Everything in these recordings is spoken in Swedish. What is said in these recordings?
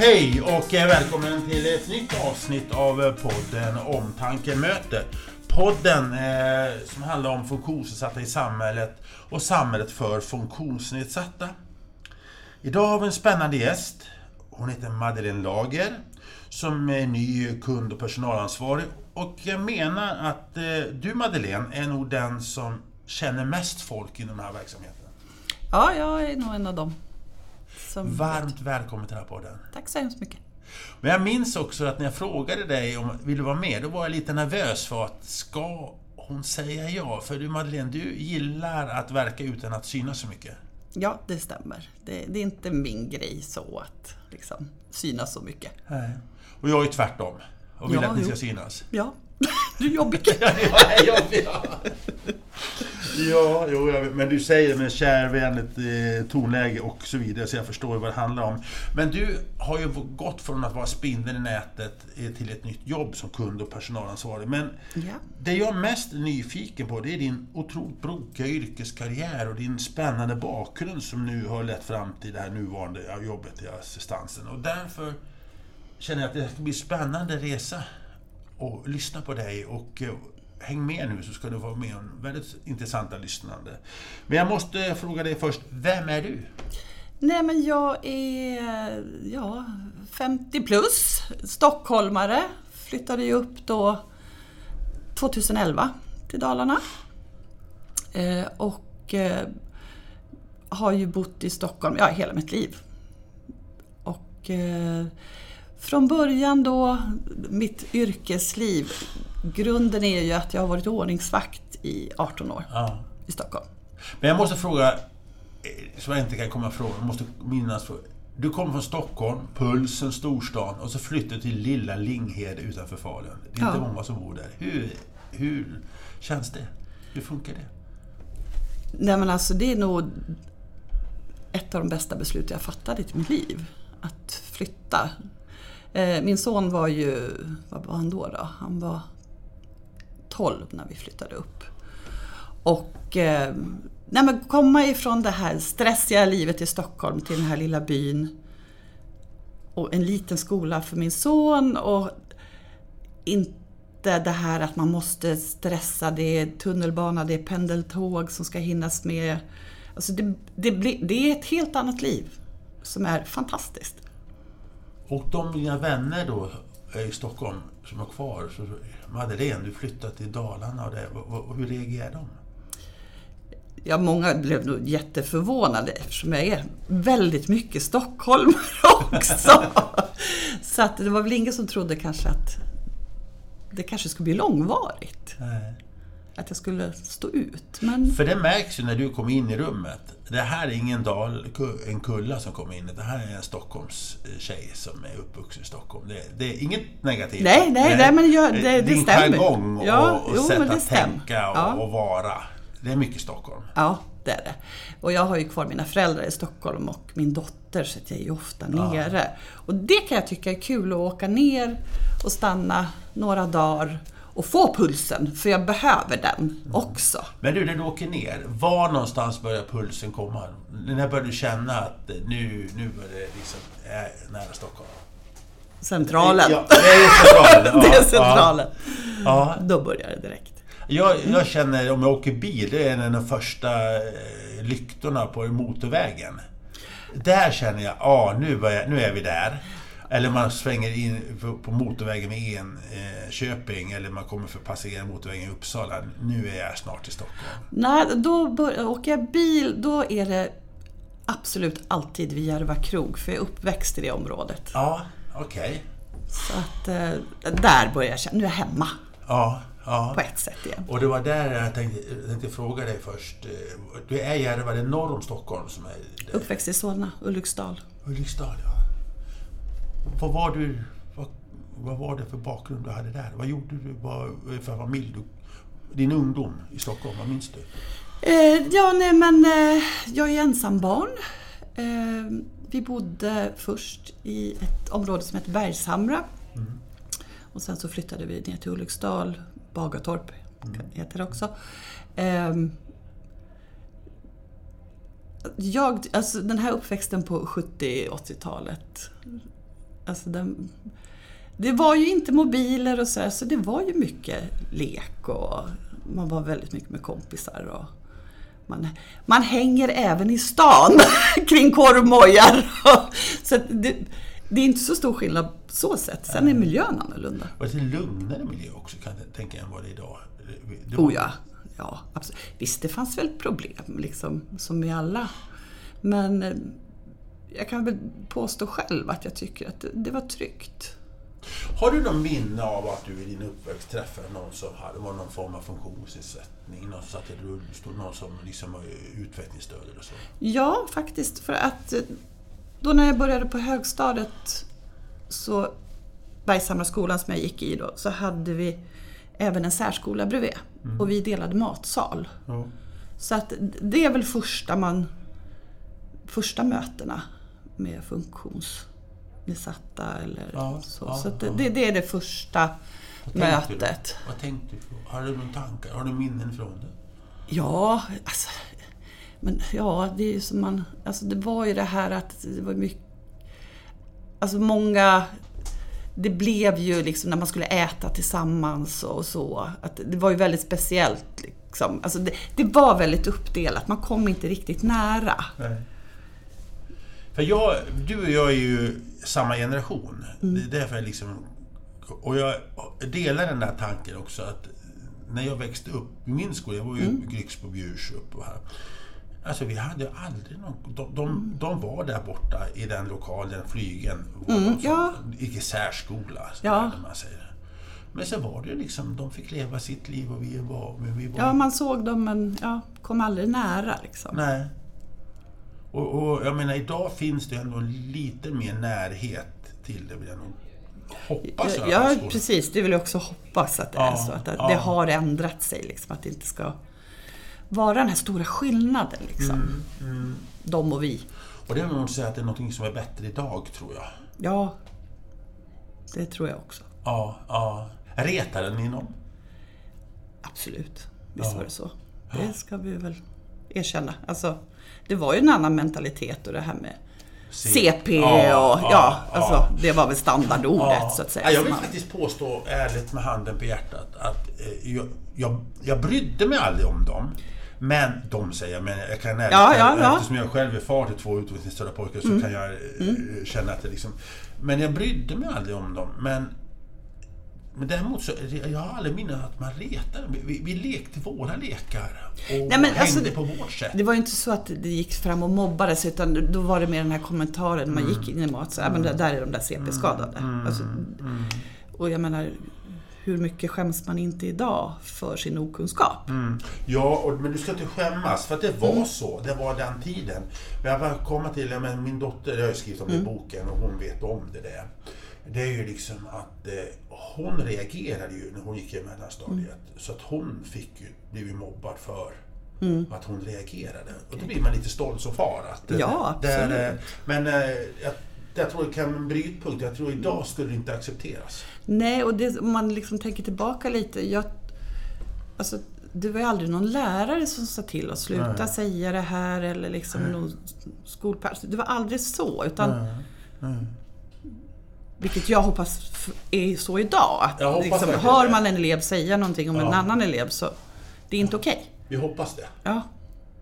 Hej och eh, välkommen till ett nytt avsnitt av eh, podden Omtanke möter. Podden eh, som handlar om funktionsnedsatta i samhället och samhället för funktionsnedsatta. Idag har vi en spännande gäst. Hon heter Madeleine Lager som är ny kund och personalansvarig. Och jag menar att eh, du Madeleine är nog den som känner mest folk inom den här verksamheten. Ja, jag är nog en av dem. Som Varmt välkommen till den här podden. Tack så hemskt mycket. Men jag minns också att när jag frågade dig om vill du vara med, då var jag lite nervös för att ska hon säga ja? För du Madeleine, du gillar att verka utan att synas så mycket. Ja, det stämmer. Det, det är inte min grej så att liksom, synas så mycket. Nej. Och jag är tvärtom. Och vill Ja, att ni ska synas. Ja, du är jobbig. Ja, ja, ja. ja jo, jag men du säger med kärvänligt eh, tonläge och så vidare, så jag förstår ju vad det handlar om. Men du har ju gått från att vara spindeln i nätet eh, till ett nytt jobb som kund och personalansvarig. Men Ja. det jag är mest nyfiken på, det är din otroligt brokiga yrkeskarriär och din spännande bakgrund som nu har lett fram till det här nuvarande jobbet i assistansen. Och därför känner jag att det ska bli spännande resa och lyssna på dig och eh, häng med nu så ska du få med om väldigt intressanta lyssnande. Men jag måste fråga dig först, vem är du? Nej, men jag är ja, 50 plus, stockholmare. Flyttade ju upp då 2011 till Dalarna. Eh, och eh, har ju bott i Stockholm ja, hela mitt liv. Och eh, från början då, mitt yrkesliv, grunden är ju att jag har varit ordningsvakt i 18 år Ja. i Stockholm. Men jag måste fråga, eh, så jag inte kan komma ifrån, jag måste minnas. För, du kommer från Stockholm, pulsen, storstan, och så flyttar du till lilla Linghede utanför Falun. Det är inte Ja. många som bor där. Hur, hur känns det? Hur funkar det? Nej men alltså det är nog ett av de bästa beslut jag fattat i mitt liv. Att flytta. Eh, min son var ju, vad var han då? då? Han var 12 när vi flyttade upp. Och eh, nej men komma ifrån det här stressiga livet i Stockholm till den här lilla byn. Och en liten skola för min son och inte det här att man måste stressa, det är tunnelbana, det är pendeltåg som ska hinnas med. Alltså det, det, blir, det är ett helt annat liv som är fantastiskt. Och de dina vänner då eh, i Stockholm som är kvar, så Madeleine, du flyttat till Dalarna och det, vad- vad- hur reagerar de? Ja, många blev nog jätteförvånade eftersom jag är väldigt mycket stockholmare också. Så att det var väl ingen som trodde kanske att det kanske skulle bli långvarigt. Nej. Att jag skulle stå ut. Men För det märks ju när du kommer in i rummet. Det här är ingen dal, en kulla som kommer in. Det här är en Stockholms eh, som är uppvuxen i Stockholm. Det, det är inget negativt. Nej, nej, nej, men jag- det- det Din stämmer. jargong och, Ja, och jo, sätt att stämmer. tänka och, Ja. och vara. Det är mycket Stockholm. Ja, det är det. Och jag har ju kvar mina föräldrar i Stockholm och min dotter så jag är ju ofta nere. Och det kan jag tycka är kul att åka ner och stanna några dagar och få pulsen, för jag behöver den också. Men du, när du åker ner, var någonstans börjar pulsen komma? När börjar du känna att eh, nu, nu börjar det liksom, är nära Stockholm? Centralen. Ja, det är centralen. det Ja, är centralen. Ja. Då börjar det direkt. Jag, jag känner, om jag åker bil, det är en av de första eh, lyktorna på motorvägen. Där känner jag, ja nu, börjar, nu är vi där. Eller man svänger in på, motorvägen med Enköping, eller man kommer för passera motorvägen i Uppsala. Nu är jag snart i Stockholm. Nej, då bör, åker jag bil, då är det absolut alltid vid Järva krog, för jag är uppväxt i det området. Ja, okej. Så att eh, där börjar jag känna, nu är jag hemma Ja, ja. på ett sätt igen. Och det var där jag tänkte, tänkte fråga dig först. Eh, Du är Järva, det är norr om Stockholm som är... det- Uppväxt i Solna, Ulriksdal. Ulriksdal, ja. Vad var du... Vad, vad var det för bakgrund du hade där? Vad gjorde du? Vad för familj? Du, din ungdom i Stockholm, vad minns du? Eh, ja, nej men eh, jag är ensambarn. Eh, vi bodde först i ett område som heter Bergshamra. Och sen så flyttade vi ner till Ulriksdal, Bagartorp heter det också. Eh, jag, alltså den här uppväxten på 70-80-talet Alltså den, det var ju inte mobiler och sådär, så det var ju mycket lek och man var väldigt mycket med kompisar. Och man, man hänger även i stan kring korvmojar. så det, det är inte så stor skillnad så sätt. Sen är miljön annorlunda. Och en lugnare miljö också kan jag tänka än vad det är idag. Det- Oh ja, ja absolut. Visst, det fanns väl problem liksom, som i alla. Men eh, jag kan väl påstå själv att jag tycker att det, det var tryggt. Har du någon minne av att du i din uppväxt träffade någon som hade var någon form av funktionsnedsättning? Någon som satt i rullstol? Någon som liksom var utvecklingsstörd eller så? Ja, faktiskt. För att eh, då när jag började på högstadiet, så Bergshamra skolan som jag gick i då, så hade vi även en särskola bredvid. Och vi delade matsal. Ja. Så att det är väl första man... Första mötena med funktionsnedsatta eller Ja, så. ja, så ja. det, det är det första Vad tänkte du? mötet. Vad tänkte du? Har du några tankar? Har du minnen från det? Ja, alltså... Men ja, det är ju som man... Alltså det var ju det här att det var mycket... Alltså många... Det blev ju liksom när man skulle äta tillsammans och så. Att det var ju väldigt speciellt. Liksom. Alltså det, det var väldigt uppdelat. Man kom inte riktigt nära. Nej. För jag, du och jag är ju samma generation. Det är därför jag liksom... Och jag delar den där tanken också att när jag växte upp i min skola, jag var ju mm. Grycksbo, Bjursup och här. Alltså vi hade aldrig någon... De, de, de var där borta i den lokalen, flygen. Mm, som, ja. Gick i särskola, så Ja. man säger. Men så var det ju liksom, de fick leva sitt liv och vi var... Men vi var Ja, man såg dem men ja, kom aldrig nära liksom. Nej. Och, och jag menar, idag finns det ändå lite mer närhet till det, vill jag nog hoppas. fall, Ja, skolan. precis. Det vill jag också hoppas att det Ja, är så. Att det, ja. det har ändrat sig. Liksom, att det inte ska vara den här stora skillnaden. Liksom. Mm, De och vi. Och det vill jag nog säga att det är något som är bättre idag, tror jag. Ja, det tror jag också. Ja, ja. Retade ni någon? Absolut. Visst Ja. var det så. Det ska vi väl erkänna. Alltså, det var ju en annan mentalitet och det här med CP och Ja, ja, ja, alltså, ja. det var väl standardordet så att säga. Ja, jag vill faktiskt påstå, ärligt med handen på hjärtat, att eh, jag, jag, jag brydde mig aldrig om dem. Men de säger men jag kan ärligt, Ja, ja, ja. eftersom jag själv är far till två utvecklingsstörda pojkar så kan jag eh, känna att det liksom... Men jag brydde mig aldrig om dem. Men, men däremot så, jag har aldrig minne att man retade vi, vi lekte våra lekar och Nej, men hängde alltså, på vårt sätt. Det var ju inte så att det gick fram och mobbades utan då var det mer den här kommentaren man gick in i mat. Så, ja, men där är de där CP-skadade. Alltså, och jag menar, hur mycket skäms man inte idag för sin okunskap? Mm. Ja, och, men du ska inte skämmas för att det var så. Det var den tiden. Men jag komma till, men min dotter, jag har skrivit om det i boken och hon vet om det där. Det är ju liksom att eh, hon reagerade ju när hon gick i mellanstadiet. Så att hon fick ju, blev ju mobbad för att hon reagerade. Och då blir man lite stolt som far. Att, eh, Ja, där, eh, Men eh, jag, jag tror det kan en brytpunkt. Jag tror idag skulle det inte accepteras. Nej, och det, om man liksom tänker tillbaka lite. Jag, alltså, det var ju aldrig någon lärare som sa till att sluta Nej. säga det här eller liksom någon skolpersonal. Det var aldrig så. Utan, Vilket jag hoppas är så idag. Att liksom, hör man en elev säga någonting om en Ja. annan elev så det är inte okej. Vi hoppas det. Ja.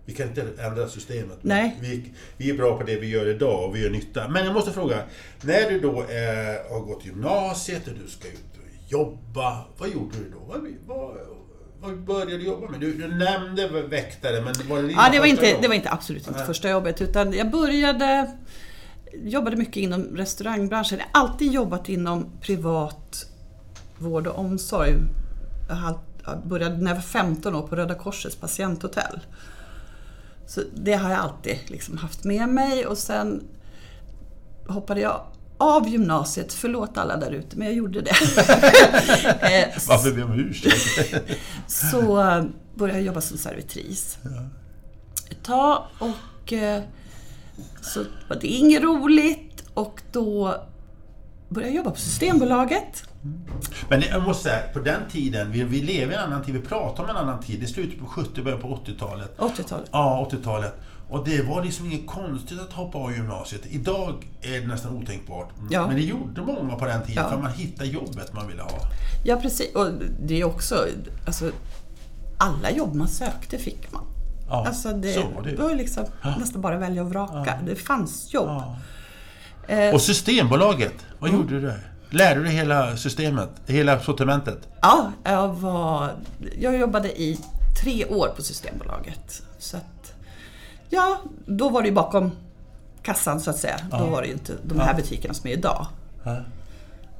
Vi kan inte ändra systemet. Nej. Vi, vi är bra på det vi gör idag och vi gör nytta. Men jag måste fråga, när du då eh, har gått gymnasiet och du ska ut och jobba, vad gjorde du då? Vad, vad, vad började du jobba med? Du, du nämnde väktare, men var det din Ja, det var, inte, jobb? det var inte absolut inte Nej. första jobbet utan jag började jobbade mycket inom restaurangbranschen. Jag har alltid jobbat inom privat vård och omsorg. Jag började när jag var 15 år på Röda Korsets patienthotell. Så det har jag alltid liksom haft med mig och sen hoppade jag av gymnasiet, förlåt alla där ute, men jag gjorde det. Eh, Varför jag om ursäkt? så började jag jobba som servitris. Ett tag och eh, så var det inget roligt och då började jag jobba på Systembolaget. Men jag måste säga, på den tiden, vi, vi lever i en annan tid, vi pratar om en annan tid. Det är slutet på 70 början på 80-talet. 80-talet. Ja, 80-talet. Och det var liksom inget konstigt att hoppa av gymnasiet. Idag är det nästan otänkbart. Ja. Men det gjorde många på den tiden, Ja. för man hittade jobbet man ville ha. Ja, precis. Och det är också, alltså, alla jobb man sökte fick man. Ja, Alltså det, så var det ju. var liksom nästan bara välja och vraka. Det fanns jobb. Ja. Eh, Och Systembolaget, vad Mm. gjorde du där? Lärde du hela systemet, hela sortimentet? Ja, jag, var, jag jobbade i tre år på Systembolaget. Så att, ja, då var det ju bakom kassan så att säga. Då var det ju inte de här butikerna som är idag. Ja.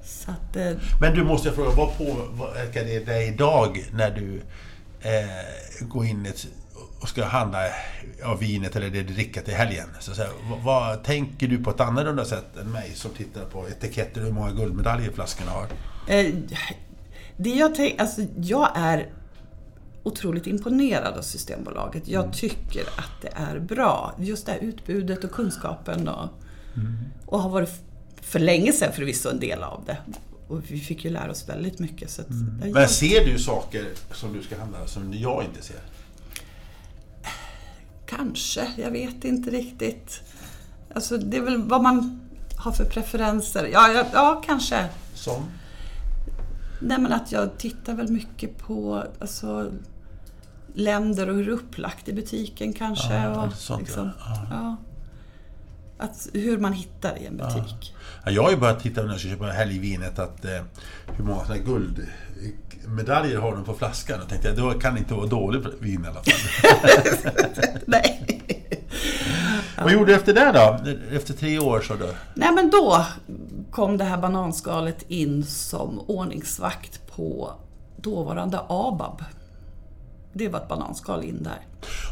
Så att, eh, Men du måste jag fråga, vad påverkar det dig idag när du eh, går in ett, och ska handla av vinet eller det du dricker till helgen? Så, att säga, vad, vad tänker du på ett annorlunda sätt än mig som tittar på etiketter och hur många guldmedaljer flaskorna har? eh, det jag tänker, alltså jag är otroligt imponerad av Systembolaget. Jag tycker att det är bra. Just det här utbudet och kunskapen och, och har varit för länge sedan förvisso en del av det. Och vi fick ju lära oss väldigt mycket. Så är Men ser du saker som du ska handla som jag inte ser? Kanske, jag vet inte riktigt. Alltså det är väl vad man har för preferenser. Ja, ja, ja kanske. Som? Nej men att jag tittar väl mycket på alltså, länder och hur det är upplagt i butiken kanske. Ja, och, sånt, liksom, ja. ja. Att, hur man hittar i en butik. Ja, jag har ju börjat titta när jag ska köpa helgvinet att eh, hur många såna här guldmedaljer har de på flaskan? Och tänkte jag, då kan det inte vara dåligt vin i alla fall. Nej. Vad gjorde du efter det då? Efter tre år så då? Nej men då kom det här bananskalet in som ordningsvakt på dåvarande ABAB. Det var ett bananskal in där.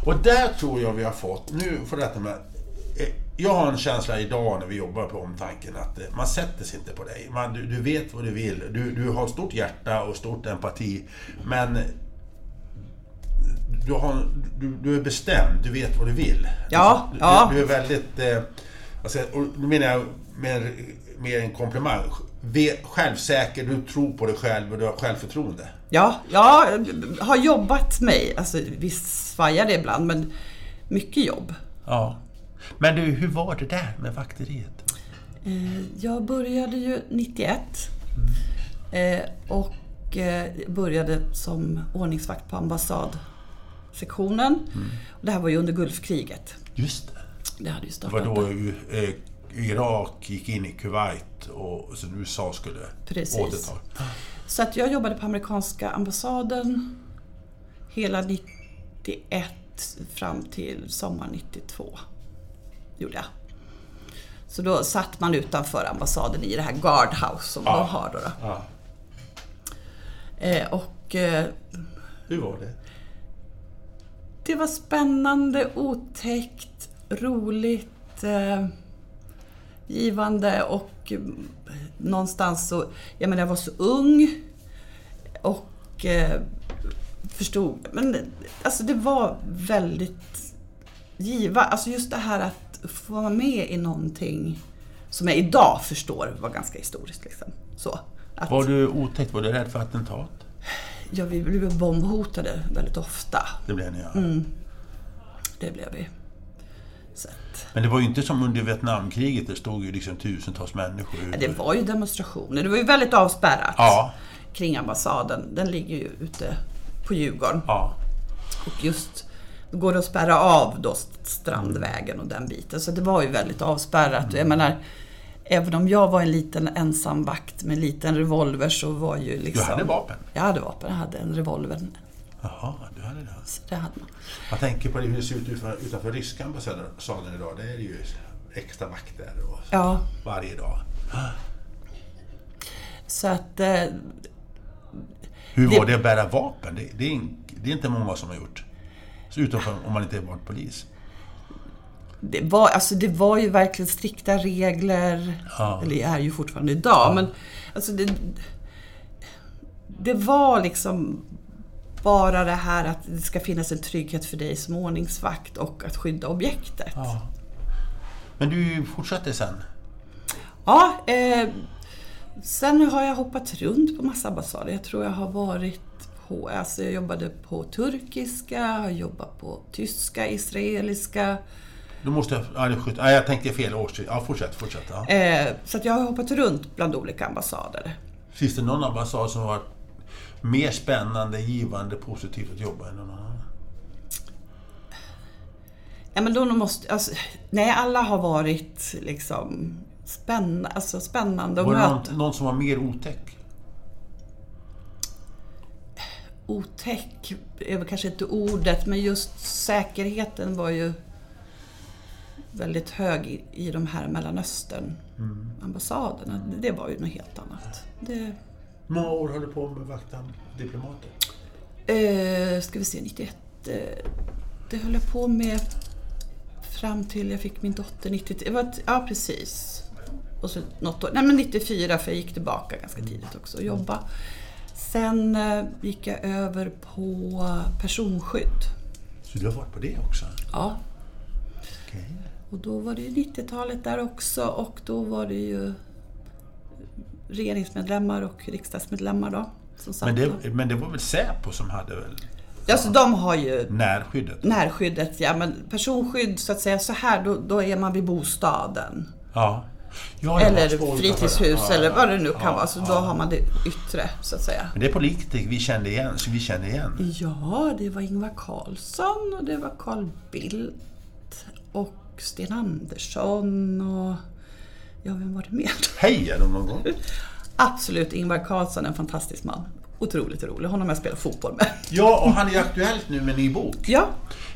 Och där tror jag vi har fått, nu får detta med eh, jag har en känsla idag när vi jobbar på omtanken att eh, man sätter sig inte på dig. Man, du, du vet vad du vill. Du, du har stort hjärta och stort empati. Men du, har, du, du är bestämd. Du vet vad du vill. Ja, du, ja. Du, du är väldigt... Eh, alltså, och nu menar jag mer, mer en komplimang. Självsäker, du tror på dig själv och du har självförtroende. Ja, jag har jobbat mig, alltså visst svajar det ibland, men mycket jobb. Ja. Men du, hur var det där med vakteriet? Eh, Jag började ju 91 eh, och eh, började som ordningsvakt på ambassadsektionen. Och Det här var ju under Gulfkriget. Just det. Det hade ju Det var då Irak gick in i Kuwait och sen USA skulle Precis. återta. Så att jag jobbade på amerikanska ambassaden hela 91 fram till sommar 92. Gjorde jag. Så då satt man utanför ambassaden i det här guardhouse som Ja. de har då. då. Ja. Eh, och eh, Hur var det? det var spännande, otäckt, roligt, eh, givande och eh, någonstans så, jag menar jag var så ung och eh, förstod, men alltså det var väldigt giva, alltså just det här att få vara med i någonting som jag idag förstår var ganska historiskt. Liksom. Så, att, Var du otäckt? Var du rädd för attentat? ja, vi blev bombhotade väldigt ofta. Det blev ni ja. Mm. Det blev vi. Så att, Men det var ju inte som under Vietnamkriget, det stod ju liksom tusentals människor ja, det var ju demonstrationer. Det var ju väldigt avspärrat Ja. kring ambassaden. Den ligger ju ute på Djurgården. Ja. Och just då går det att spärra av då Strandvägen och den biten. Så det var ju väldigt avspärrat. Jag menar, även om jag var en liten ensam vakt med en liten revolver så var ju liksom... Du hade vapen? Jag hade vapen. Jag hade en revolver. Jaha, du hade det. Så det hade man. Jag tänker på det, hur det ser ut utanför, ryska ambassaden idag. Det är ju extra vakter och Ja, varje dag. så att... Eh, Hur Det- var det att bära vapen? Det, det, är, det är inte många som har gjort. Utanför om man inte är varit polis. Det var, alltså det var ju verkligen strikta regler. Ja. Eller är ju fortfarande idag. Men alltså det, det var liksom bara det här att det ska finnas en trygghet för dig som ordningsvakt och att skydda objektet. Ja. Men du fortsatte sen? Ja, eh, Sen har jag hoppat runt på massa ambassader. Jag tror jag har varit på, alltså jag jobbade på turkiska, jag jobbat på tyska, israeliska. Du måste... Ja, skjut, jag tänkte fel årstid. Ja, fortsätt, fortsätt. Ja. Eh, så jag har hoppat runt bland olika ambassader. Finns det någon ambassad som har varit mer spännande, givande, positivt att jobba än någon annan? Ja, men då måste, alltså, nej, alla har varit liksom spänna, alltså, spännande Var det någon, någon som var mer otäck? Otäck är väl kanske inte ordet, men just säkerheten var ju väldigt hög i, i de här Mellanöstern ambassaderna. Det var ju något helt annat. Det, Hur många år höll du på med vakta diplomater? eh, ska vi se, 91. Eh, det höll jag på med fram till jag fick min dotter 93. Det var ett, ja, precis. Och så något år, nej men 94 för jag gick tillbaka ganska tidigt också och jobba. Sen eh, gick jag över på personskydd. Så du har varit på det också? Ja, Okej. och då var det ju 90-talet där också och då var det ju regeringsmedlemmar och riksdagsmedlemmar då. Men det, men det var väl Säpo som hade väl Ja, så de har ju närskyddet? närskyddet, ja men personskydd så att säga så här, då, då är man vid bostaden. Ja. Ja eller fritidshus ja, eller vad det nu kan vara. Så då har man det yttre så att säga. Men det är politiker vi kände igen, så vi kände igen. Ja, det var Ingvar Carlsson och det var Carl Bildt och Sten Andersson och ja, vem var det mer? Hejade de någon gång? Absolut, Ingvar Carlsson, en fantastisk man. Otroligt rolig. Honom har jag spelat fotboll med. Ja, och han är aktuellt nu med en ny bok. Ja,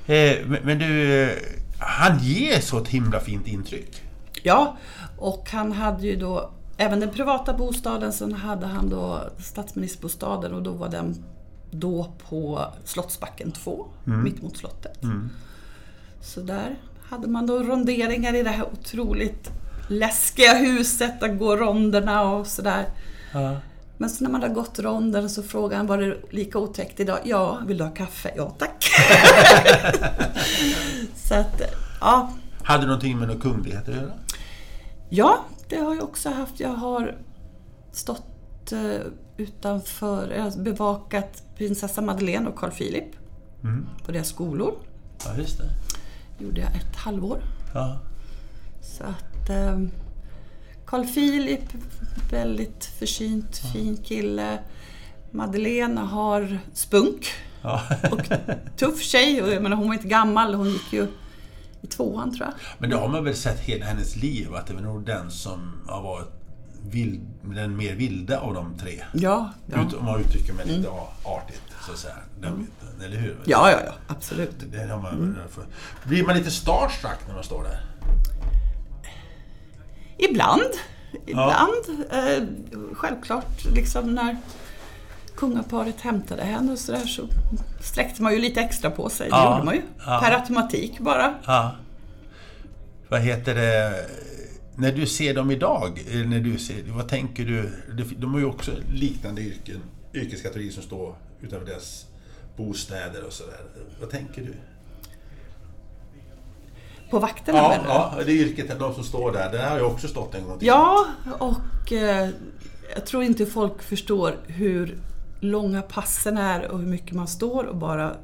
Eh, men, men du, eh, han ger så ett himla fint intryck. ja. Och han hade ju då även den privata bostaden, sen hade han då statsministerbostaden och då var den då på Slottsbacken 2, mitt mot slottet. Så där hade man då ronderingar i det här otroligt läskiga huset, där går ronderna och sådär. Men så när man har gått ronden så frågar han, var det lika otäckt idag? Ja, vill du ha kaffe? Ja, tack. så att, ja. Hade någonting med några kungligheter att göra? Ja, det har jag också haft. Jag har stått eh, utanför, jag har bevakat prinsessa Madeleine och Carl Philip på deras skolor. Ja, just det. gjorde jag ett halvår. Ja. Så att eh, Carl Philip, väldigt försynt, fin kille. Madeleine har spunk Ja. och tuff tjej. Och jag menar, hon var inte gammal, hon gick ju i tvåan tror jag. Men det har man väl sett hela hennes liv, att det är nog den som har varit vild, den mer vilda av de tre. Ja, ja. Mm. Ut, om man uttrycker mig lite artigt, så att säga. Den biten, eller hur? Ja, ja, ja, absolut. Det har man, för. Blir man lite starstruck när man står där? Ibland. Ibland. Eh, självklart, liksom när kungaparet hämtade henne och sådär så sträckte man ju lite extra på sig. Det Ja, gjorde man ju. ja. Per automatik bara. Ja. Vad heter det? När du ser dem idag, eh, när du ser, vad tänker du? De har ju också liknande yrken, yrkeskategorier som står utanför deras bostäder och sådär. Vad tänker du? På vakterna Ja, du? ja, det yrket, de som står där, det har jag också stått en gång till. Ja, och eh, jag tror inte folk förstår hur långa passen är och hur mycket man står och bara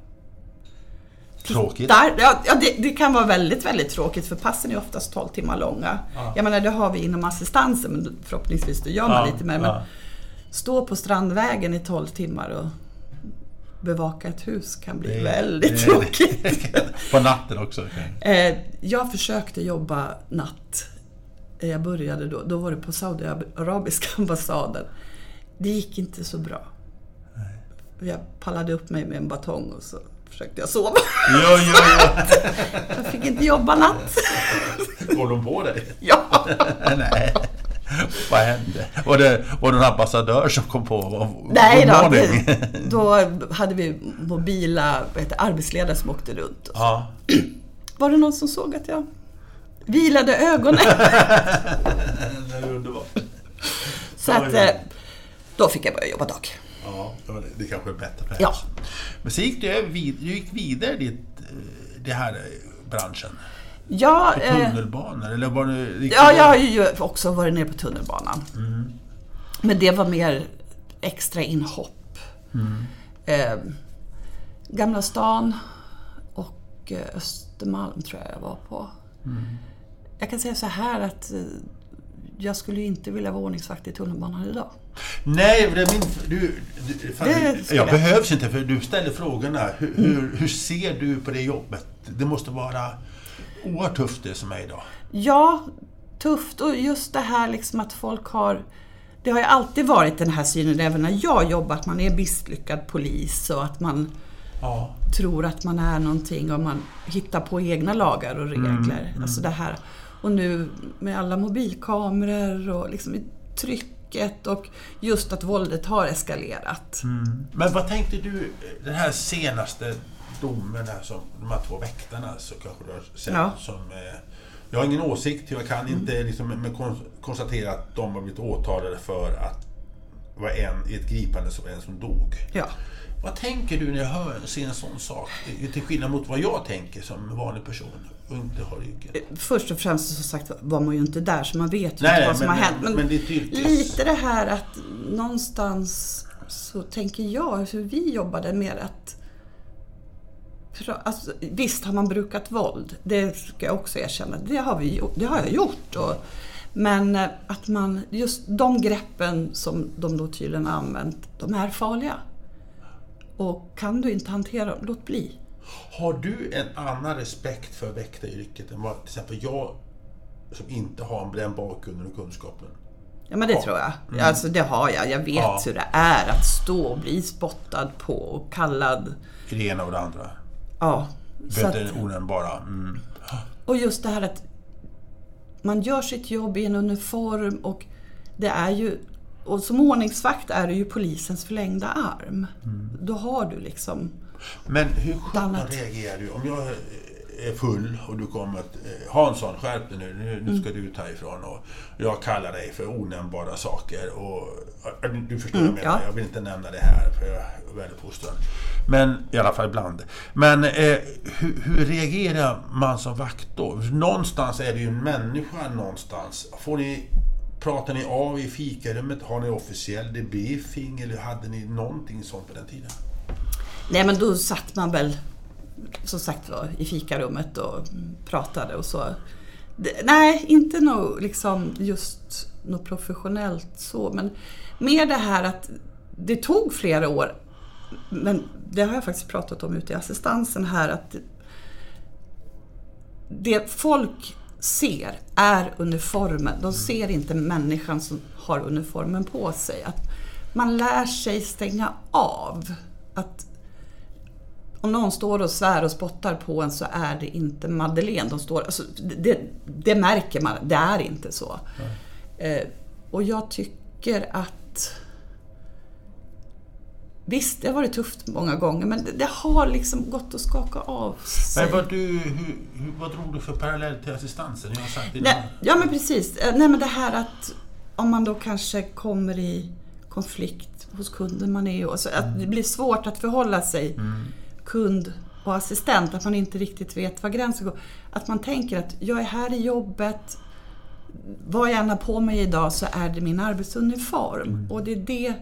Tråkigt. Ja, ja det, det kan vara väldigt, väldigt tråkigt för passen är oftast 12 timmar långa. Ja. Jag menar, det har vi inom assistansen, men förhoppningsvis då gör man Ja, lite mer. Men stå på Strandvägen i 12 timmar och bevaka ett hus kan bli Det- väldigt det- tråkigt. På natten också. Eh, jag försökte jobba natt. Eh, Jag började då, då var det på Saudiarabiska ambassaden. Det gick inte så bra. Jag pallade upp mig med en batong och så försökte jag sova. Jo, jo, jo. Jag fick inte jobba natt. Går de på dig? Ja. Nej. Vad hände? Var det, var det en ambassadör som kom på? Var, Nej då, det, då hade vi mobila heter, arbetsledare som åkte runt. Ja. Var det någon som såg att jag vilade ögonen? Det är underbart. Så att, eh, då fick jag börja jobba dag. Ja, det kanske är bättre för Ja. Men så gick du, vid, du gick vidare dit, eh, det här eh, branschen? Ja, På eh, tunnelbanor? Eller var det, ja, jag har ju också varit nere på tunnelbanan. Men det var mer extra inhopp. Eh, Gamla stan och eh, Östermalm tror jag jag var på. Jag kan säga så här att eh, jag skulle inte vilja vara ordningsvakt i tunnelbanan idag. Nej, det är min... Du, du, fan, Det jag behövs inte för du ställer frågorna. Hur, hur, hur ser du på det jobbet? Det måste vara oerhört tufft det som är idag. Ja, tufft och just det här liksom att folk har... Det har ju alltid varit den här synen, även när jag jobbar, att man är misslyckad polis och att man Ja. tror att man är någonting och man hittar på egna lagar och regler. Alltså det här. Och nu med alla mobilkameror och liksom i trycket och just att våldet har eskalerat. Men vad tänkte du, den här senaste domen här som de här två väktarna så kanske du har sett Ja. som... Eh, jag har ingen åsikt, jag kan inte liksom, men kon- konstatera att de har blivit åtalade för att det var en i ett gripande som en som dog. Ja. Vad tänker du när jag hör, ser en sån sak? Till skillnad mot vad jag tänker som vanlig person och inte har ryggen. Först och främst som sagt var man ju inte där så man vet ju Nej, inte vad som men- har hänt. men- men det lite det här att någonstans så tänker jag hur vi jobbade med att Alltså, visst har man brukat våld, det ska jag också erkänna. Det har, vi, det har jag gjort. Och, men eh, att man, just de greppen som de då tydligen har använt, de är farliga. Och kan du inte hantera dem, låt bli. Har du en annan respekt för väktaryrket än vad till exempel jag som inte har den bakgrunden och kunskapen? Ja men det Ja. tror jag. Alltså det har jag. Jag vet Ja. hur det är att stå och bli spottad på och kallad. I det ena och det andra? Ja. Orden bara. Mm. och just det här att man gör sitt jobb i en uniform och det är ju och som ordningsvakt är du ju polisens förlängda arm. Då har du liksom... Men hur sjutton reagerar du om jag är full och du kommer att eh, Hansson skärp dig nu, nu, nu ska du ut härifrån och jag kallar dig för onämnbara saker och ja, du- förstår vad jag menar, ja. jag vill inte nämna det här för jag är väluppfostrad. Men i alla fall ibland. Men eh, hur, hur reagerar man som vakt då? Någonstans är det ju en människa någonstans. Får ni Pratar ni av i fikarummet? Har ni officiell debriefing eller hade ni någonting sånt på den tiden? Nej men då satt man väl som sagt var i fikarummet och pratade och så. Nej, inte något liksom just något professionellt så men mer det här att det tog flera år men det har jag faktiskt pratat om ute i assistansen här att det folk ser är uniformen. De ser inte människan som har uniformen på sig. Att man lär sig stänga av. Att om någon står och svär och spottar på en så är det inte Madeleine. De står, alltså, det, det märker man, det är inte så. Eh, och jag tycker att Visst, det har varit tufft många gånger men det, det har liksom gått att skaka av sig. Men vad, du, hur, vad drog du för parallell till assistansen? Jag har sagt det Nej, ja men precis. Eh, Nej men det här att om man då kanske kommer i konflikt hos kunden man är så att det blir svårt att förhålla sig kund och assistent, att man inte riktigt vet var gränsen går. Att man tänker att jag är här i jobbet, vad jag än har på mig idag så är det min arbetsuniform. Och det är det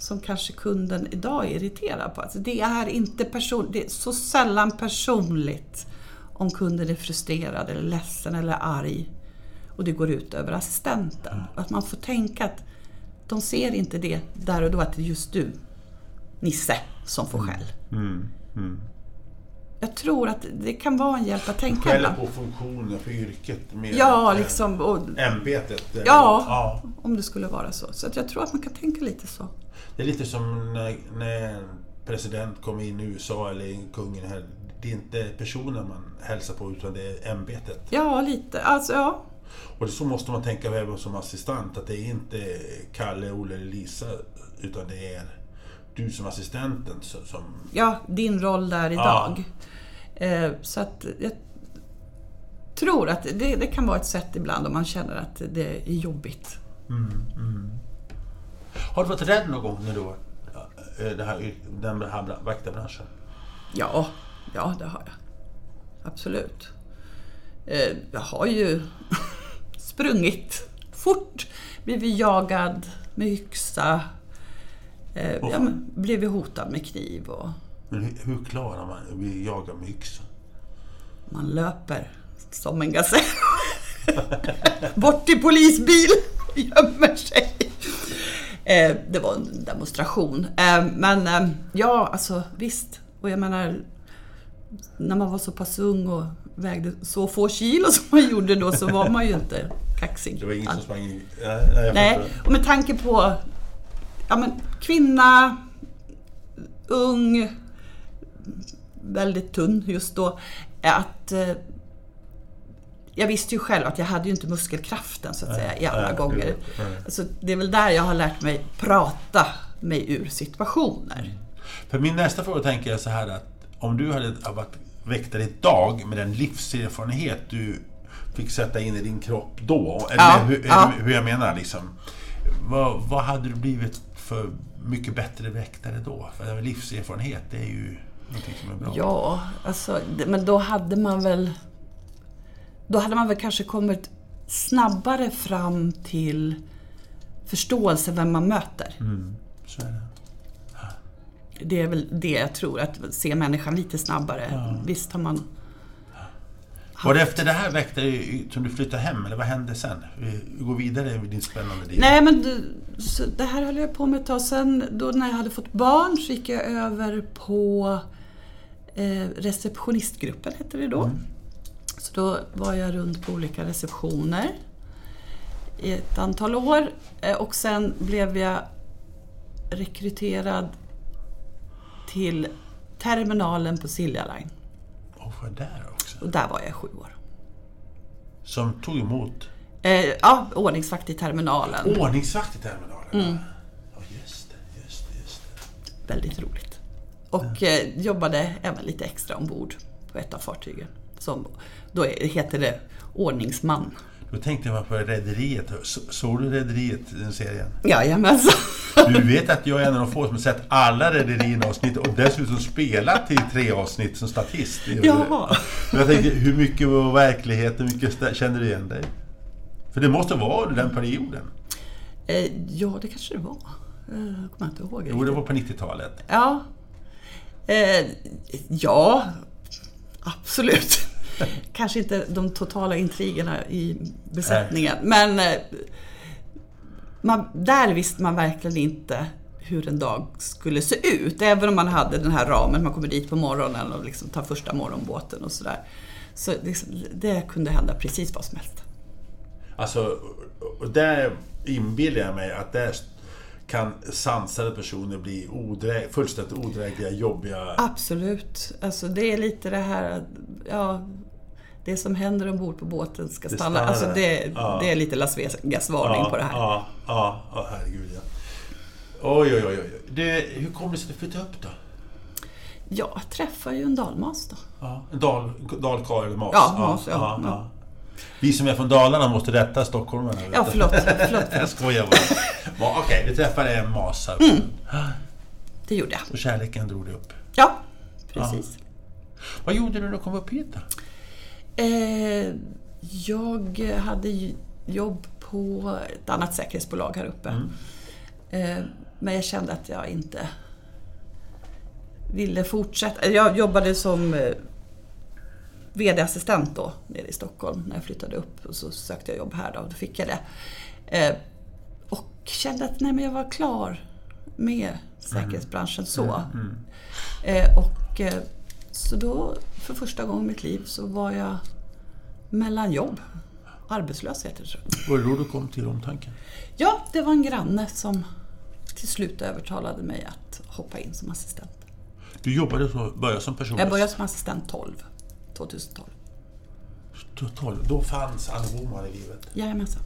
som kanske kunden idag är irriterad på. Alltså det är inte person, det är så sällan personligt om kunden är frustrerad eller ledsen eller arg och det går ut över assistenten. Att man får tänka att de ser inte det där och då att det är just du, Nisse, som får skäll. Mm, mm. Jag tror att det kan vara en hjälp att tänka Skäller ibland. på funktionen för yrket mer Ja, än, liksom. Och, eh, ämbetet. eller- Ja. ja. om det skulle vara så. Så att jag tror att man kan tänka lite så. Det är lite som när, när en president kommer in i USA eller en kungen här. Det är inte personen man hälsar på utan det är ämbetet. Ja, lite. Alltså, ja. Och så måste man tänka även som assistent att det är inte Kalle, Olle eller Lisa utan det är du som assistenten som... ja, din roll där idag. Eh, så att jag tror att det, det kan vara ett sätt ibland om man känner att det är jobbigt. mm, mm. Har du varit rädd någon gång när du var eh, det här, den här bra- vaktarbranschen? Ja, ja det har jag. Absolut. Eh, jag har ju sprungit fort, blivit jagad med yxa. Eh, ja, ju hotad med kniv och Men hur, hur klarar man att bli jagad med yxa? man löper som en gasell. Bort till polisbil, gömmer sig. Eh, det var en demonstration. Eh, men eh, ja, alltså visst. Och jag menar, när man var så pass ung och vägde så få kilo som man gjorde då så var man ju inte kaxig. Det var ingen som sprang in... Nej, nej, och med tanke på ja, men, kvinna, ung, väldigt tunn just då. Att jag visste ju själv att jag hade ju inte muskelkraften så att säga i alla gånger. Så det är väl där jag har lärt mig prata mig ur situationer. För min nästa fråga tänker jag så här att om du hade varit väktare idag med den livserfarenhet du fick sätta in i din kropp då, eller Ja, hur, ja. hur jag menar liksom. Vad, vad hade du blivit för mycket bättre väktare då? För livserfarenhet, det är ju någonting som är bra. Ja, alltså, men då hade man väl... Då hade man väl kanske kommit snabbare fram till förståelse vem man möter. Så är det. Det är väl det jag tror, att se människan lite snabbare. Visst har man... Var det efter det här väktare som du flyttade hem, eller vad hände sen? Vi går vidare med din spännande liv. Nej men det här höll jag på med ett tag. Sen då när jag hade fått barn så gick jag över på eh, receptionistgruppen, hette det då. Så då var jag runt på olika receptioner i ett antal år. Eh, och sen blev jag rekryterad till terminalen på Silja Line. Och var där också. Och där var jag i sju år. Som tog emot Eh, ja, ordningsvakt i terminalen. ordningsvakt i terminalen. Mm. Ja, just det, just det, just det. Väldigt roligt. Och eh, jobbade även lite extra ombord på ett av fartygen. Som, då heter det ordningsman. Då tänkte jag på Rederiet. Så- Såg du Rederiet, den serien? Jajamensan. Du vet att jag är en av de få som har sett alla Rederierna-avsnitt och dessutom spelat i tre avsnitt som statist. Jaha. Jag tänkte, hur mycket var verkligheten? Hur mycket kände du igen dig? För det måste vara under den perioden. Eh, ja, det kanske det var. Eh, Jag kommer inte ihåg. Jo, det var på 90-talet. Ja. Eh, ja, absolut. Kanske inte de totala intrigerna i besättningen. Men eh, man, där visste man verkligen inte hur en dag skulle se ut. Även om man hade den här ramen, man kommer dit på morgonen och liksom tar första morgonbåten och sådär. Så liksom, det kunde hända precis vad som helst. Alltså, och där inbillar jag mig att där kan sansade personer bli odrä- fullständigt odrägliga, jobbiga. Absolut. Alltså det är lite det här, ja, det som händer ombord på båten ska Det stanna. Alltså det, Ja. det är lite Las Vegas-varning på det här. Ja, ja, ja, herregud ja. Oj, oj, oj. oj. Du, hur kom det sig att du flyttade upp då? Jag träffar ju en dalmas då. Ja, en dal, dalkarl eller mas? Ja, mas, ja, ja. Vi som är från Dalarna måste rätta stockholmarna. Ja, förlåt. förlåt. Jag skojar bara. Ja, Okej, du träffade en mas här. Mm. Det gjorde jag. Och kärleken drog dig upp. Ja, precis. Vad gjorde du när du kom upp hit då? Eh, jag hade jobb på ett annat säkerhetsbolag här uppe. Mm. Eh, men jag kände att jag inte ville fortsätta. Jag jobbade som eh, VD-assistent då nere i Stockholm när jag flyttade upp och så sökte jag jobb här då och då fick jag det. Eh, och kände att nej, men jag var klar med säkerhetsbranschen så. Eh, och, eh, så då för första gången i mitt liv så var jag mellan jobb. Arbetslös heter det. Var det då du kom till omtanken? Ja, det var en granne som till slut övertalade mig att hoppa in som assistent. Du jobbade så, började som person. Jag började som assistent 12, 2012. Tolv. Då fanns Anne Boman i livet. Jajamensan.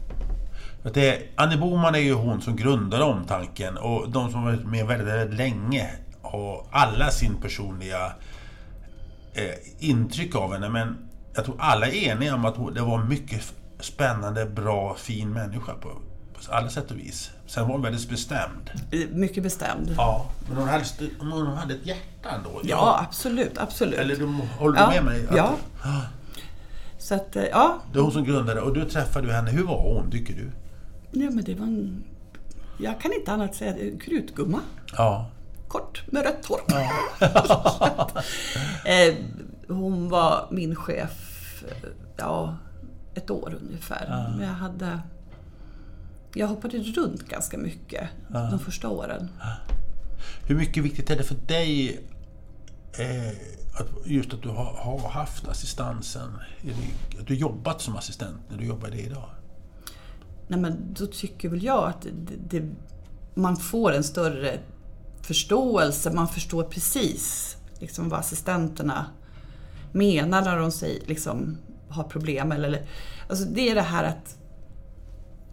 Det, Anne Boman är ju hon som grundade omtanken och de som varit med väldigt, väldigt länge har alla sin personliga intryck av henne. Men jag tror alla är eniga om att det var en mycket spännande, bra, fin människa på, på alla sätt och vis. Sen var hon väldigt bestämd. Eh, Mycket bestämd. Ja, men hon hade, hon hade ett hjärta ändå. Ja, absolut, absolut. Eller du, håller Ja, du med mig? Att- ja. Så att, eh, ja. Det är hon som grundade och du träffade henne. Hur var hon, tycker du? ja, men det var en Jag kan inte annat säga. Krutgumma. Ja. Kort med rött hår. Eh, hon var min chef, ja, ett år ungefär. Men jag hade... Jag hoppade runt ganska mycket de första åren. Hur mycket viktigt är det för dig eh, att, just att du har, har haft assistansen? Att du jobbat som assistent när du jobbar det idag? Nej, men då tycker väl jag att det, det, man får en större förståelse. Man förstår precis liksom, vad assistenterna menar när de säger, liksom, har problem. Eller, alltså, det är det här att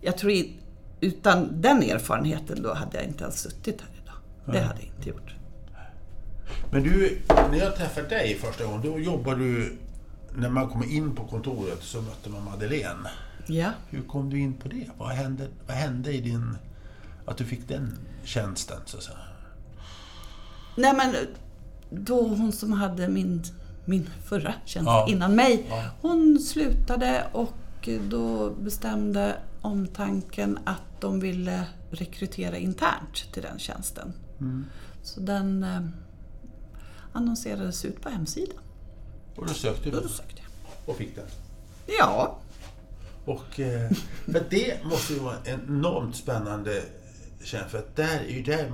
jag tror utan den erfarenheten då hade jag inte ens suttit här idag. Det hade jag inte gjort. Men du, när jag träffade dig första gången, då jobbade du... När man kom in på kontoret så mötte man Madeleine. Ja. Hur kom du in på det? Vad hände, vad hände i din... Att du fick den tjänsten, så att säga? Nej men då hon som hade min, min förra tjänst Ja. innan mig, Ja. hon slutade och då bestämde omtanken att de ville rekrytera internt till den tjänsten. Mm. Så den eh, annonserades ut på hemsidan. Och då sökte du Då sökte jag. och fick den. Ja, Och, eh, för det måste ju vara en enormt spännande tjänst, för att där är ju där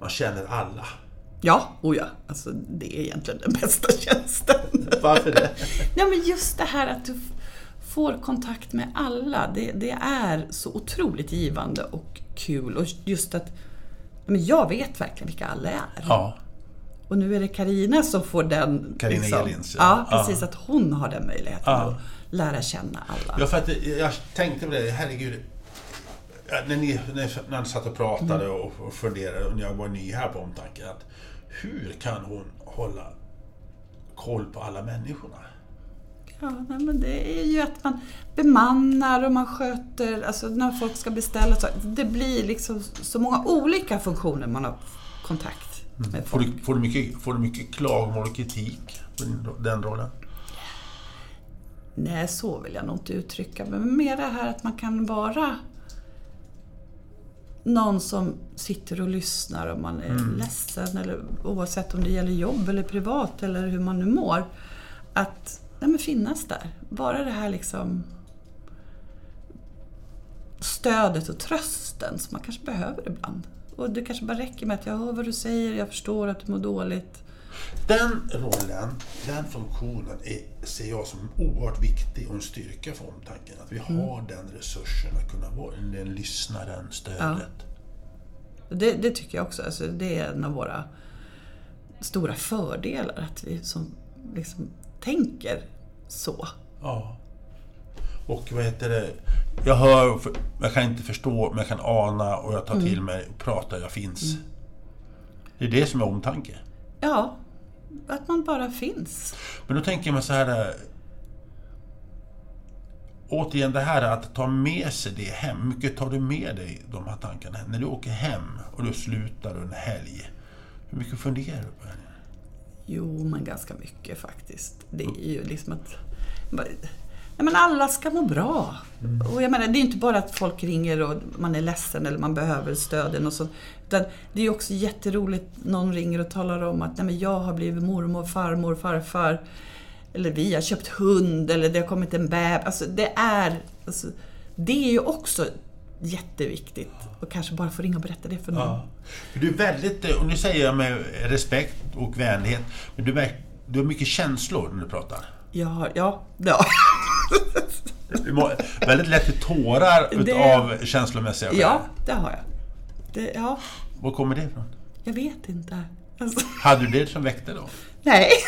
man känner alla. Ja, oh ja. Alltså, det är egentligen den bästa tjänsten. Varför det? Nej, men just det här att du får kontakt med alla, det, det är så otroligt givande och kul. Och just att men jag vet verkligen vilka alla är. Ja, Och nu är det Karina som får den... Carina Elins, ja. ja. precis. Att hon har den möjligheten Ja. att lära känna alla. ja för att det- jag tänkte på det, herregud. Ja, När ni, när ni satt och pratade och, och funderade, och jag var ny här på omtanken, att hur kan hon hålla koll på alla människorna? Ja, nej, men det är ju att man bemannar och man sköter, alltså när folk ska beställa. Så, det blir liksom så många olika funktioner man har kontakt med Får folk. du, får du, mycket, får du mycket klagomål och kritik på den rollen? Nej, så vill jag nog inte uttrycka men mer det här att man kan vara någon som sitter och lyssnar om man är ledsen eller oavsett om det gäller jobb eller privat eller hur man nu mår. Att nej, men finnas där. Bara det här liksom stödet och trösten som man kanske behöver ibland. Och det kanske bara räcker med att jag hör vad du säger, jag förstår att du mår dåligt. Den rollen, den funktionen är, ser jag som oerhört viktig och en styrka för omtanken. Att vi har den resursen att kunna vara den lyssnaren, stödet. Det, det tycker jag också. Alltså, det är en av våra stora fördelar. Att vi som liksom tänker så. Ja. Och vad heter det? Jag hör, jag kan inte förstå, men jag kan ana och jag tar till mig och pratar, jag finns. Det är det som är omtanke. Ja, att man bara finns. Men då tänker man så här... eh, Återigen det här att ta med sig det hem. Hur mycket tar du med dig de här tankarna? När du åker hem och du slutar en helg. Hur mycket funderar du på det? Jo, men ganska mycket faktiskt. Det är ju liksom att... Nej, men alla ska må bra. Och jag menar, det är inte bara att folk ringer och man är ledsen eller man behöver stöd och sånt. Utan det är också jätteroligt någon ringer och talar om att Nej, men jag har blivit mormor, farmor, farfar. Eller vi har köpt hund eller det har kommit en bebis. Alltså, det är... Alltså, det är ju också jätteviktigt. Och kanske bara få ringa och berätta det för någon. Ja. Du är väldigt, och nu säger jag med respekt och vänlighet, men du, är- du har mycket känslor när du pratar. Ja, ja, ja. Du må, väldigt lätt till tårar Det- utav känslomässiga skäl. Ja, det har jag. Det, ja, Var kommer det ifrån? jag vet inte. Alltså, Hade du det som väckte då? nej.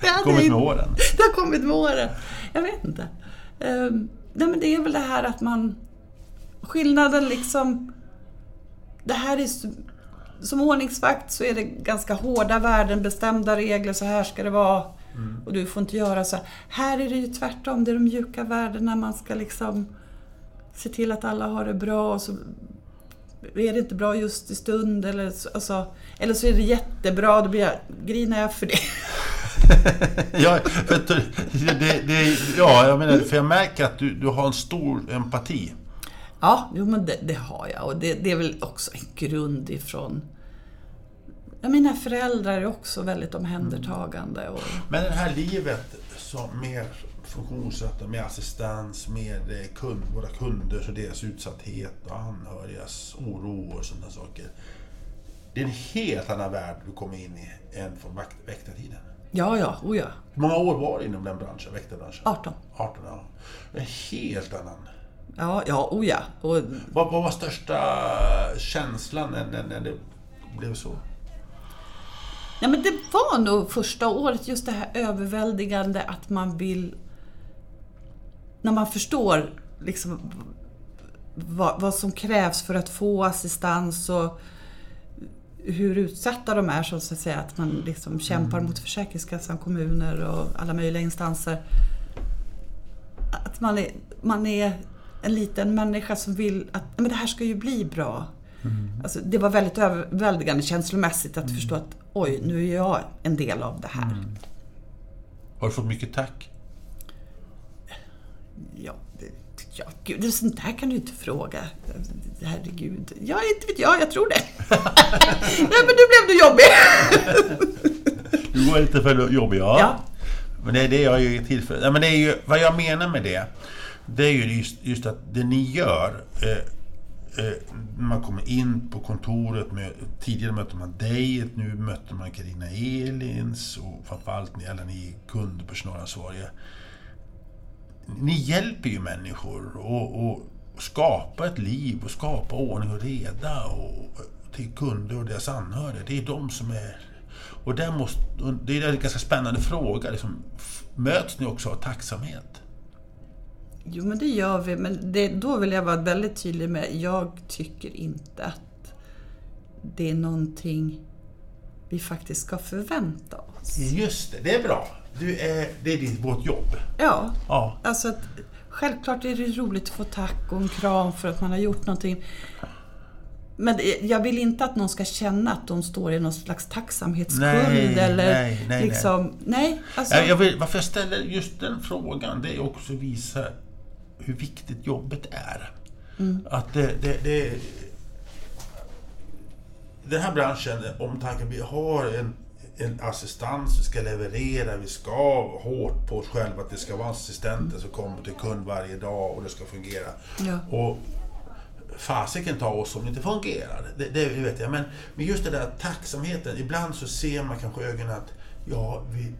Det, hade Kommit med åren? det har kommit med åren. Jag vet inte. Um, nej, men det är väl det här att man... Skillnaden liksom... Det här är... så- Som ordningsvakt så är det ganska hårda värden, bestämda regler, så här ska det vara. Och du får inte göra så här. Här är det ju tvärtom, det är de mjuka värdena man ska liksom se till att alla har det bra och så är det inte bra just i stund eller så, alltså, eller så är det jättebra, då blir jag, grinar jag för det. ja, för det, det, ja, jag menar, för jag märker att du, du har en stor empati. Ja, jo, men det, det har jag. Och det, det är väl också en grund ifrån... Ja, mina föräldrar är också väldigt omhändertagande. Och, Men det här livet som med funktionsrätta, med assistans, med eh, kund, våra kunders och deras utsatthet och anhörigas oro och sådana saker. Det är en helt annan värld du kommer in i än från väktartiden. ja, ja, oh ja. Hur många år var det inom den branschen, väktarbranschen? 18. 18 ja. En helt annan. Ja, ja, oh ja. Och, Vad, vad var största känslan när, när, när det blev så? Ja, men det var nog första året just det här överväldigande att man vill... När man förstår liksom vad, vad som krävs för att få assistans och hur utsatta de är, så att säga, att man liksom kämpar mot Försäkringskassan, kommuner och alla möjliga instanser. Att man är, man är en liten människa som vill att men det här ska ju bli bra. Alltså, det var väldigt överväldigande känslomässigt att förstå att oj, nu är jag en del av det här. Har du fått mycket tack? Ja, det, ja, gud, det, sånt där kan du inte fråga. Herregud. Ja, inte vet jag, jag tror det. Nej, men nu blev du jobbig. Du går lite för jobbig, ja. Ja. Men det är det jag är till för. Ja, men det är ju, vad jag menar med det, det är ju just, just att det ni gör, eh, Eh, man kommer in på kontoret, med, tidigare mötte man dig, nu möter man Carina Elins och framförallt ni, alla ni kund och personalansvariga. Ni hjälper ju människor och, och skapa ett liv och skapa ordning och reda och, till kunder och deras anhöriga. Det är de som är... Och där måste, det är en ganska spännande fråga. Liksom, möts ni också av tacksamhet? Jo, men det gör vi. Men det, då vill jag vara väldigt tydlig med, jag tycker inte att det är någonting vi faktiskt ska förvänta oss. Just det, det är bra. Du är, det är ditt, vårt jobb. Ja, Ja. alltså att, självklart är det roligt att få tack och en kram för att man har gjort någonting. Men jag vill inte att någon ska känna att de står i någon slags tacksamhetsskuld Nej, eller nej, nej, liksom... Nej, alltså... Jag, jag vill, varför jag ställer just den frågan, det är också att visa hur viktigt jobbet är. Att det, det, det... Den här branschen, omtanken, vi har en, en assistans vi ska leverera, vi ska hårt på oss själva att det ska vara assistenter som kommer till kund varje dag och det ska fungera. Ja. Och fasiken ta oss om det inte fungerar. Det, det vet jag. Men, men just det där tacksamheten. Ibland så ser man kanske i ögonen att ja, vi,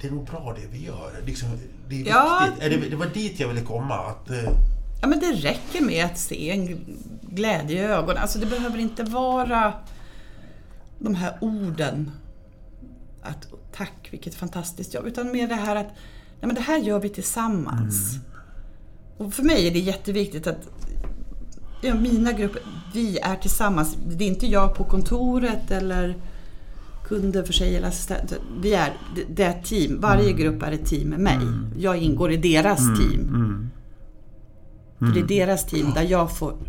det är nog bra det vi gör. Liksom, det är viktigt. Ja. Är Det, det var dit jag ville komma. Att, eh, Ja, men det räcker med att se en glädje i ögonen. Alltså det behöver inte vara de här orden. Att tack, vilket fantastiskt jobb. Utan mer det här att nej, men det här gör vi tillsammans. Och för mig är det jätteviktigt att ja, mina grupper, vi är tillsammans. Det är inte jag på kontoret eller kunder för sig eller assistent. Vi är, det- det är ett team. Varje grupp är ett team med mig. Jag ingår i deras team. För det är deras team där jag får vara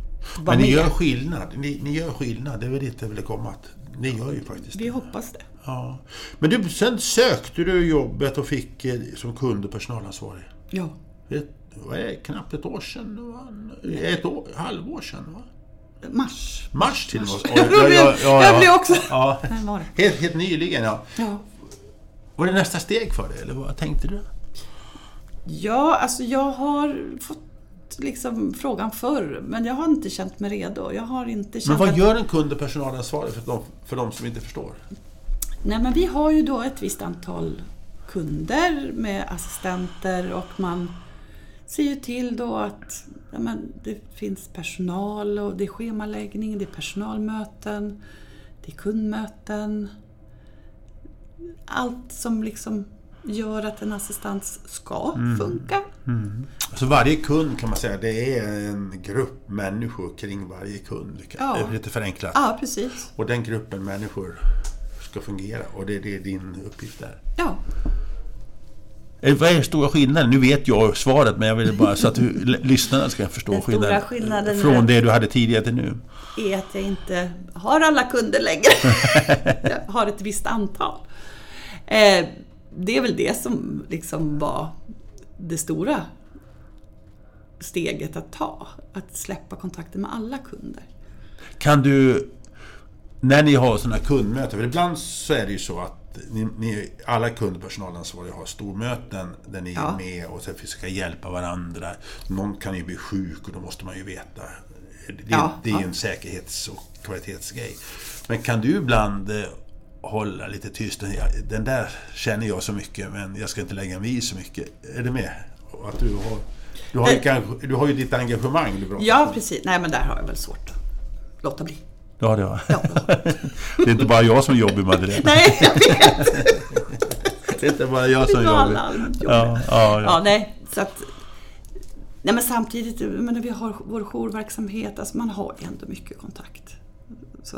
men ni med. gör skillnad. Ni, ni gör skillnad. Det är väl dit jag ville komma. Ni gör ju faktiskt Vi det. hoppas det. Ja. Men du, sen sökte du jobbet och fick eh, som kund och personalansvarig. Ja. Ett, vad är det, knappt ett år sedan? Ett år, halvår sedan? Va? Mars. Mars till och med. Jag blev- jag blev också- Ja. Helt, helt nyligen, ja. Ja. Var det nästa steg för dig, eller vad tänkte du? ja, alltså jag har fått liksom frågan förr, men jag har inte känt mig redo. Jag har inte Men känt vad att... gör en kund och personalansvarig för de, för de som inte förstår? Nej, men vi har ju då ett visst antal kunder med assistenter och man ser ju till då att ja, men det finns personal och det är schemaläggning, det är personalmöten, det är kundmöten. Allt som liksom gör att en assistans ska funka. Så varje kund kan man säga, det är en grupp människor kring varje kund. Ja. Lite förenklat. Ja, precis. Och den gruppen människor ska fungera och det är din uppgift är. Ja. Eh, Vad är stora skillnaden? Nu vet jag svaret men jag vill bara så att lyssnarna ska förstå Den stora skillnaden. skillnaden är- Från det du hade tidigare till nu. är att jag inte har alla kunder längre. jag har ett visst antal. Eh, det är väl det som liksom var det stora. steget att ta. Att släppa kontakten med alla kunder. Kan du, när ni har sådana kundmöten, för ibland så är det ju så att ni, ni, alla kundpersonalansvariga har stormöten där ni Ja. är med och så försöka hjälpa varandra. Någon kan ju bli sjuk och då måste man ju veta. Det, Ja, det är ju ja. en säkerhets och kvalitetsgrej. Men kan du ibland eh, hålla lite tyst? Den där känner jag så mycket men jag ska inte lägga mig i så mycket. Är du med? Och Att du, har, du, har ju, du har ju ditt engagemang du Ja, precis. Nej, men där har jag väl svårt att låta bli. Det har Ja. Det är inte bara jag som är jobbig Madeleine. Nej, jag vet! Det är inte bara jag som Det jobbiga. Ja, ja, Ja, ja. nej, så att... Nej, men samtidigt, jag menar, vi har vår jourverksamhet, alltså man har ändå mycket kontakt. Så,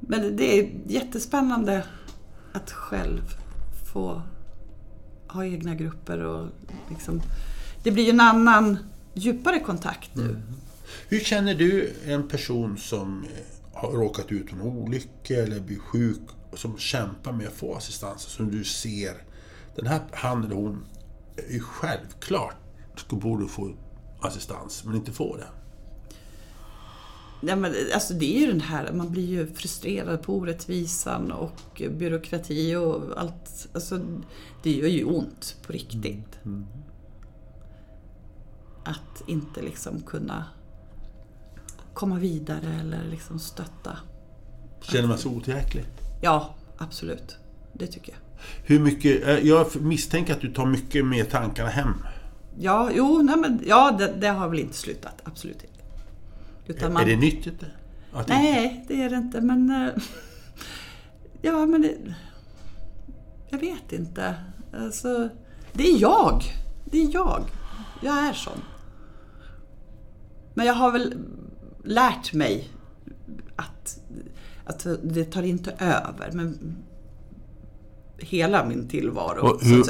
men det är jättespännande att själv få ha egna grupper och liksom... Det blir ju en annan, djupare kontakt nu. Hur känner du en person som eh, har råkat ut för en olycka eller blir sjuk och som kämpar med att få assistans? Som du ser, den här han eller hon är ju självklart borde få assistans men inte får det. Ja, men, alltså det är ju den här, man blir ju frustrerad på orättvisan och byråkrati och allt. Alltså, det gör ju ont på riktigt. Att inte liksom kunna komma vidare eller liksom stötta. Känner man sig otillräcklig? Ja, absolut. Det tycker jag. Hur mycket, eh, jag misstänker att du tar mycket med tankarna hem. Ja, jo, nej, men, ja det, det har väl inte slutat. Absolut inte. Utan man- Är det nyttigt? Att Nej, det är det inte. Men... eh, Ja, men det... Jag vet inte. Alltså, det är jag. Det är jag. Jag är sån. Men jag har väl lärt mig att, att det tar inte över. Men hela min tillvaro. Och så hur,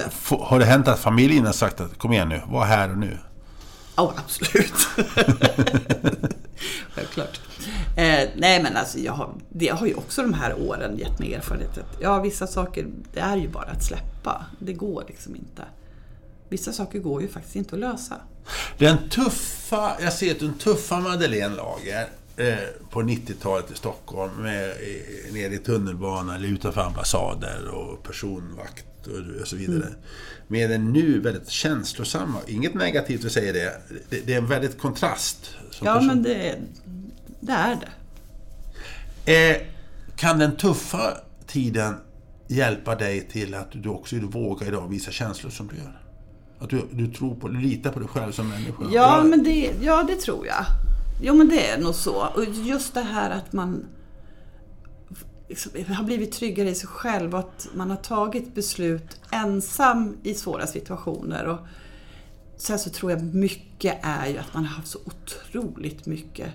har det hänt att familjen har sagt att kom igen nu, var här och nu? Ja, absolut. Självklart. Eh, nej, men alltså, jag har, det har ju också de här åren gett mig erfarenhet att ja, vissa saker, det är ju bara att släppa. Det går liksom inte. Vissa saker går ju faktiskt inte att lösa. Den tuffa, jag ser att den tuffa Madeleine Lager eh, på 90-talet i Stockholm med, eh, nere i tunnelbanan eller utanför ambassader och personvakt och, så vidare. Mm. Med den nu väldigt känslosamma, inget negativt att säga det, det, det är en väldigt kontrast. Ja, person. men det, det är det. eh, kan den tuffa tiden hjälpa dig till att du också vågar idag visa känslor som du gör? Att du, du tror på, du litar på dig själv som människa? Ja, Jag- men det, ja, det tror jag. Jo, men det är nog så. Och just det här att man liksom har blivit tryggare i sig själv och att man har tagit beslut ensam i svåra situationer. Och sen så tror jag mycket är ju att man har haft så otroligt mycket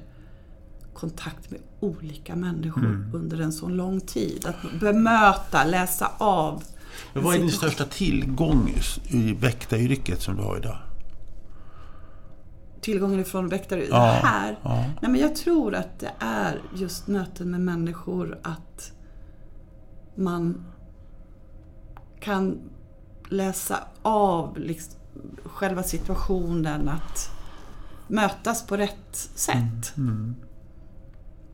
kontakt med olika människor under en så lång tid. Att bemöta, läsa av. Men vad är din största tillgång i väktaryrket som du har idag? tillgången ifrån väktare Ja, här. ja. Nej, men jag tror att det är just möten med människor, att man kan läsa av liksom, själva situationen, att mötas på rätt sätt.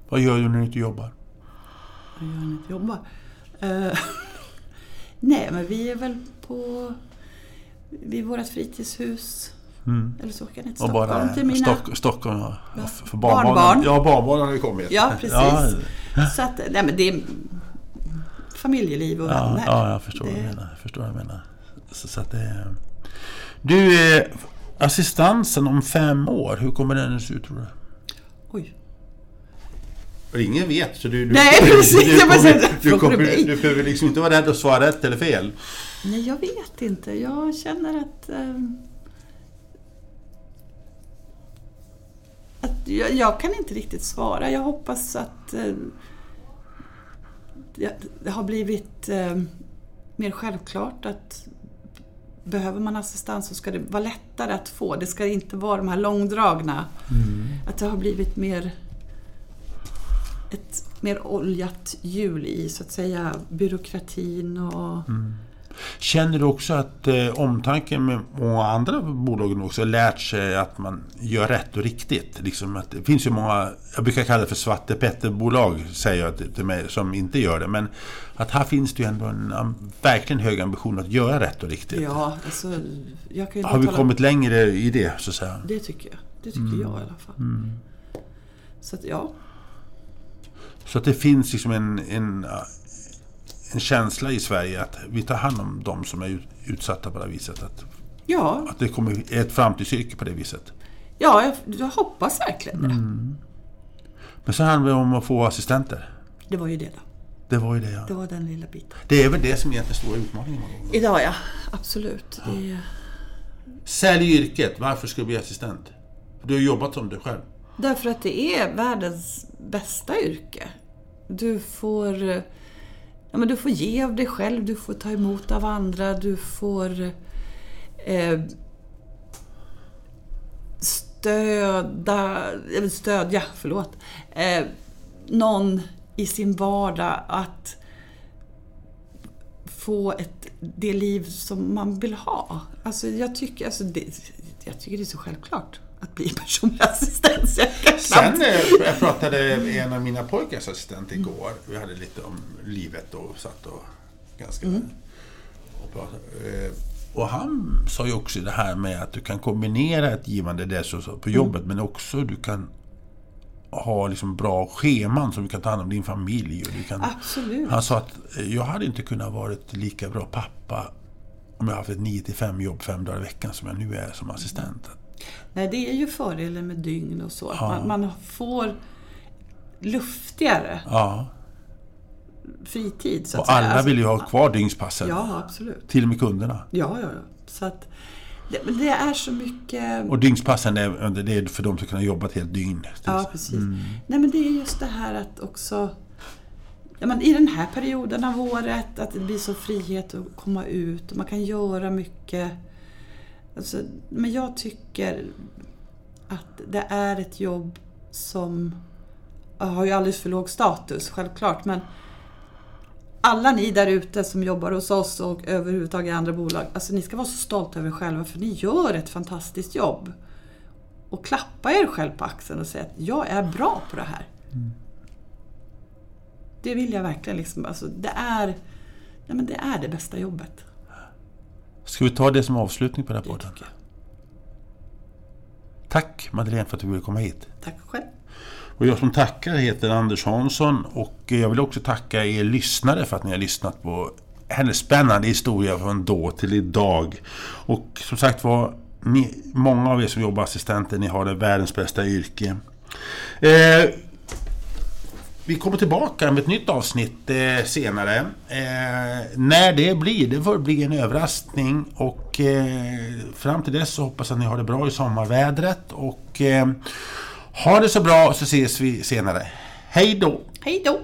Vad gör du när du inte jobbar? Vad gör ni att jobba? Eh, nej, men vi är väl på vid vårt fritidshus. Eller så åker jag ner till Och Stockholm bara till mina... Stock, Stockholm, ja. För barnbarnen, Barnbarn. Ja, barnbarnen har ju kommit. Ja, precis. Ja, Så att, nej men det är familjeliv och ja, vänner. ja jag förstår vad Det- du menar. Jag förstår vad du menar. Så, så att det är... Du, assistansen om fem år, hur kommer den se ut tror du? Oj. Och Ingen vet, så du... du Nej, precis. Du, kommer, säger, du, kommer, du behöver liksom inte vara rädd att svara rätt eller fel. Nej, jag vet inte. Jag känner att... ehm, att jag, jag kan inte riktigt svara. Jag hoppas att eh, det, det har blivit eh, mer självklart att behöver man assistans så ska det vara lättare att få. Det ska inte vara de här långdragna. Att det har blivit mer ett mer oljat hjul i så att säga byråkratin och Känner du också att eh, omtanken med många andra bolagen också lärt sig att man gör rätt och riktigt? Liksom att det finns ju många, jag brukar kalla det för Svarte Petter-bolag, säger jag till, mig, som inte gör det. Men att här finns det ju ändå en am- verkligen hög ambition att göra rätt och riktigt. Ja, alltså, Har vi kommit längre i det, så att säga? Det tycker jag. Det tycker jag i alla fall. Så att, ja, Så att det finns liksom en, en, en känsla i Sverige att vi tar hand om de som är ut- utsatta på det här viset. Att, ja, att det kommer ett framtidsyrke på det viset. ja jag, jag hoppas verkligen det. Men så handlar det om att få assistenter. Det var ju det då. Det var ju det ja. Det var den lilla biten. Det är väl det som är den stora utmaningen. Idag ja, absolut. Det är, Sälj yrket, varför ska du bli assistent? Du har jobbat som du själv därför att det är världens bästa yrke. Du får, ja, men du får ge av dig själv, du får ta emot av andra, du får eh, stöda, eller stödja, förlåt, eh, någon i sin vardag att få ett, det liv som man vill ha. Alltså jag tycker, alltså det, jag tycker det är så självklart att bli personlig assistent. jag Sen eh, jag pratade med en av mina pojkars assistent igår. Vi hade lite om livet och satt och ganska... Och, pratade. Eh, och han sa ju också det här med att du kan kombinera ett givande dess och så på jobbet men också du kan ha liksom bra scheman som du kan ta hand om din familj. Och du kan, Absolut. han sa att eh, jag hade inte kunnat varit lika bra pappa om jag haft ett 9 till 5 jobb fem dagar i veckan som jag nu är som assistent. Nej, det är ju fördelen med dygn och så. Att man, man får luftigare Ja, fritid. Så att och säga. alla Alltså, vill ju ha kvar dygnspassen. Ja, absolut. Till och med kunderna. Ja, ja, ja. Så att, det, det är så mycket... Och dygnspassen är, det är för de som kan jobba ett helt dygn. Ja, precis. Nej, men det är just det här att också... Ja, men I den här perioden av året, att det blir så frihet att komma ut och man kan göra mycket. Alltså, men jag tycker att det är ett jobb som har ju alldeles för låg status, självklart. Men alla ni där ute som jobbar hos oss och överhuvudtaget i andra bolag, alltså ni ska vara så stolta över er själva för ni gör ett fantastiskt jobb. Och klappa er själv på axeln och säga att jag är bra på det här. Det vill jag verkligen. Liksom, alltså, det, är, nej, men det är det bästa jobbet. Ska vi ta det som avslutning på den här podden? Tack Madeleine för att du ville komma hit. Tack själv. Och jag som tackar heter Anders Hansson och jag vill också tacka er lyssnare för att ni har lyssnat på hennes spännande historia från då till idag. Och som sagt var, ni, många av er som jobbar assistenter, ni har det världens bästa yrke. Eh, vi kommer tillbaka med ett nytt avsnitt eh, senare. Eh, när det blir, det får bli en överraskning. Och eh, fram till dess så hoppas jag att ni har det bra i sommarvädret. Och eh, ha det så bra så ses vi senare. Hej då! Hej då!